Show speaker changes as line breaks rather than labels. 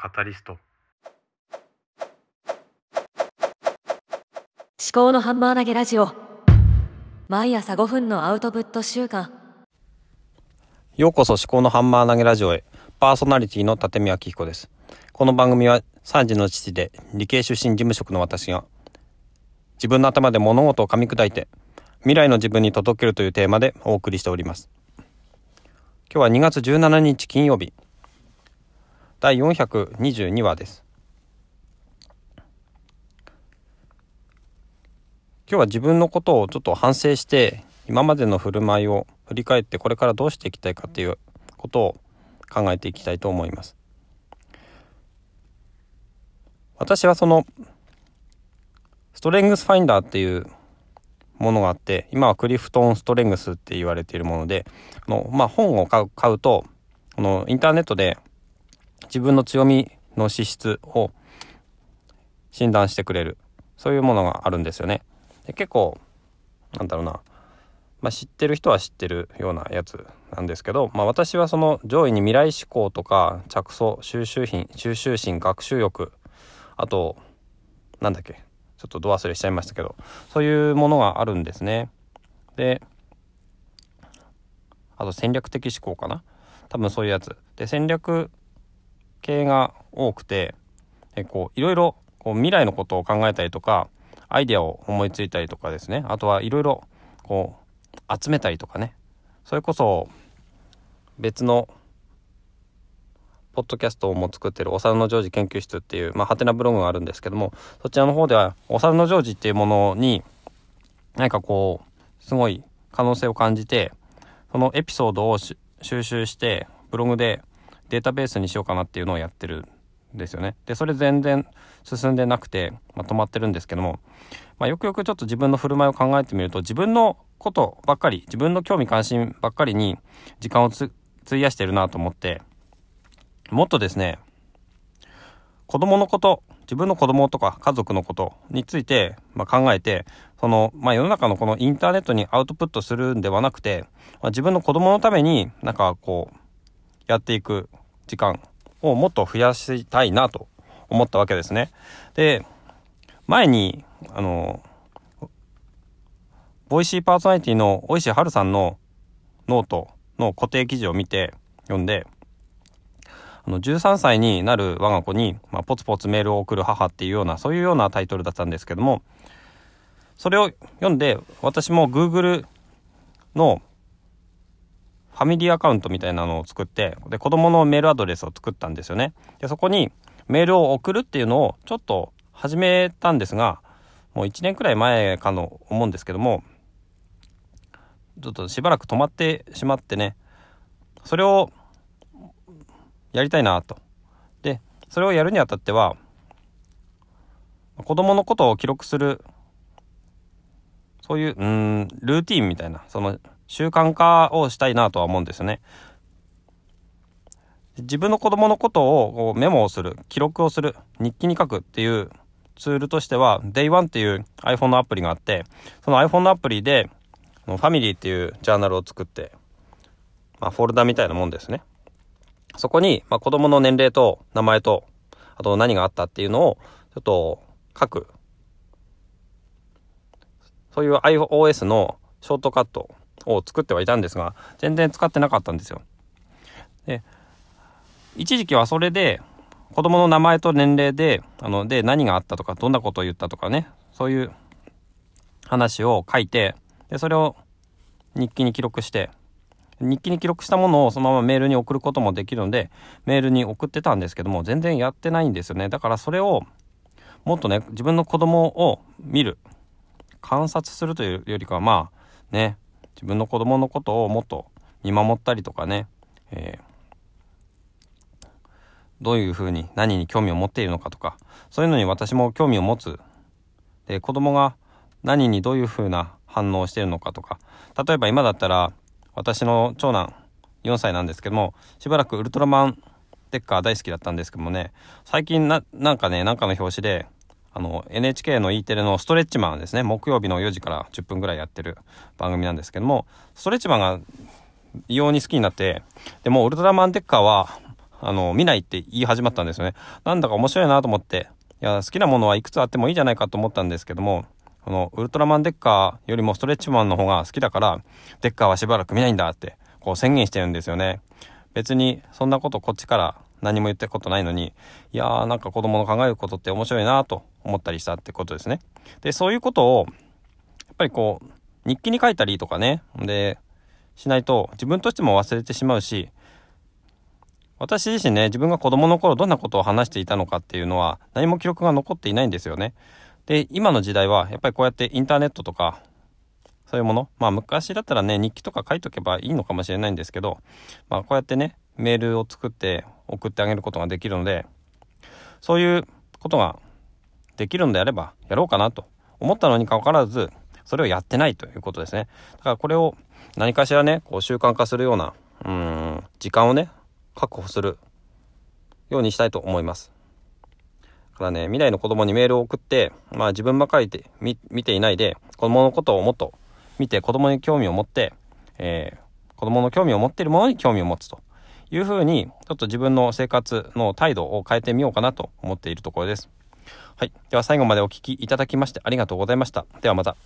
カタリスト。思
考のハンマー投げラジオ。毎朝5分のアウトプット週間。
ようこそ思考のハンマー投げラジオへ。パーソナリティの立見明彦です。この番組は3時の父で理系出身事務職の私が自分の頭で物事を噛み砕いて未来の自分に届けるというテーマでお送りしております。今日は2月17日金曜日第422話です。今日は自分のことをちょっと反省して今までの振る舞いを振り返ってこれからどうしていきたいかっていうことを考えていきたいと思います。私はそのストレングスファインダーっていうものがあって今はクリフトンストレングスって言われているものであの、まあ、本を買う買うとこのインターネットで自分の強みの資質を診断してくれるそういうものがあるんですよね。で結構なんだろうな、まあ、知ってる人は知ってるようなやつなんですけど、まあ、私はその上位に未来志向とか着想収集品収集心学習欲あとなんだっけちょっとど忘れしちゃいましたけどそういうものがあるんですね。であと戦略的思考かな多分そういうやつ。で戦略系が多くてえこういろいろこう未来のことを考えたりとかアイデアを思いついたりとかですね。あとはいろいろこう集めたりとかね。それこそ別のポッドキャストも作ってるお猿のジョージ研究室っていうまあハテナブログがあるんですけどもそちらの方ではお猿のジョージっていうものに何かこうすごい可能性を感じてそのエピソードを収集してブログでデータベースにしようかなっていうのをやってるんですよね。でそれ全然進んでなくて、まあ、止まってるんですけども、まあ、よくよくちょっと自分の振る舞いを考えてみると自分のことばっかり自分の興味関心ばっかりに時間を費やしてるなと思ってもっとですね子供のこと自分の子供とか家族のことについて、まあ、考えてその、まあ、世の中のこのインターネットにアウトプットするんではなくて、まあ、自分の子供のためになんかこうやっていく時間をもっと増やしたいなと思ったわけですね。で、前に、あの、Voicy パーソナリティの大石春さんのノートの固定記事を見て読んで、あの13歳になる我が子に、まあ、ポツポツメールを送る母っていうようなそういうようなタイトルだったんですけどもそれを読んで私も Google のファミリーアカウントみたいなのを作って、で、子供のメールアドレスを作ったんですよね。で、そこにメールを送るっていうのをちょっと始めたんですが、もう1年くらい前かの思うんですけども、ちょっとしばらく止まってしまってね、それをやりたいなと。で、それをやるにあたっては、子供のことを記録する、そういう、うん、ルーティンみたいな、その、習慣化をしたいなとは思うんですね。自分の子供のことをメモをする、記録をする、日記に書くっていうツールとしては Day1 っていう iPhone のアプリがあって、その iPhone のアプリでファミリーっていうジャーナルを作って、まあ、フォルダみたいなもんですね。そこに、まあ、子供の年齢と名前と、あと何があったっていうのをちょっと書く。そういう iOS のショートカットを作ってはいたんですが全然使ってなかったんですよ。で一時期はそれで子供の名前と年齢であので何があったとかどんなことを言ったとかねそういう話を書いてでそれを日記に記録して日記に記録したものをそのままメールに送ることもできるのでメールに送ってたんですけども全然やってないんですよねだからそれをもっとね自分の子供を見る観察するというよりかはまあね自分の子供のことをもっと見守ったりとかね、えー、どういうふうに何に興味を持っているのかとか。そういうのに私も興味を持つ。で子供が何にどういうふうな反応をしているのかとか。例えば今だったら私の長男4歳なんですけどもしばらくウルトラマンデッカー大好きだったんですけどもね。最近ななんかねなんかの表紙であの NHK の E テレのストレッチマンですね木曜日の4時から10分ぐらいやってる番組なんですけどもストレッチマンが異様に好きになってでもウルトラマンデッカーはあの、見ないって言い始まったんですよね。なんだか面白いなと思って、いや、好きなものはいくつあってもいいじゃないかと思ったんですけども、このウルトラマンデッカーよりもストレッチマンの方が好きだから、デッカーはしばらく見ないんだって、こう宣言してるんですよね。別に、そんなことこっちから何も言ったことないのに、いやーなんか子供の考えることって面白いなと思ったりしたってことですね。で、そういうことを、やっぱりこう、日記に書いたりとかね、で、しないと自分としても忘れてしまうし、私自身ね、自分が子供の頃どんなことを話していたのかっていうのは何も記録が残っていないんですよね。で、今の時代はやっぱりこうやってインターネットとか、そういうもの、まあ昔だったらね、日記とか書いとけばいいのかもしれないんですけど、まあこうやってね、メールを作って送ってあげることができるので、そういうことができるんであればやろうかなと思ったのにかかわらず、それをやってないということですね。だからこれを何かしらね、こう習慣化するような、うん、時間をね、確保するようにしたいと思います。だからね、未来の子供にメールを送って、まあ自分ばかりで見ていないで、子供のことをもっと見て、子供に興味を持って、えー、子供の興味を持っているものに興味を持つというふうに、ちょっと自分の生活の態度を変えてみようかなと思っているところです。はい。では最後までお聴きいただきましてありがとうございました。ではまた。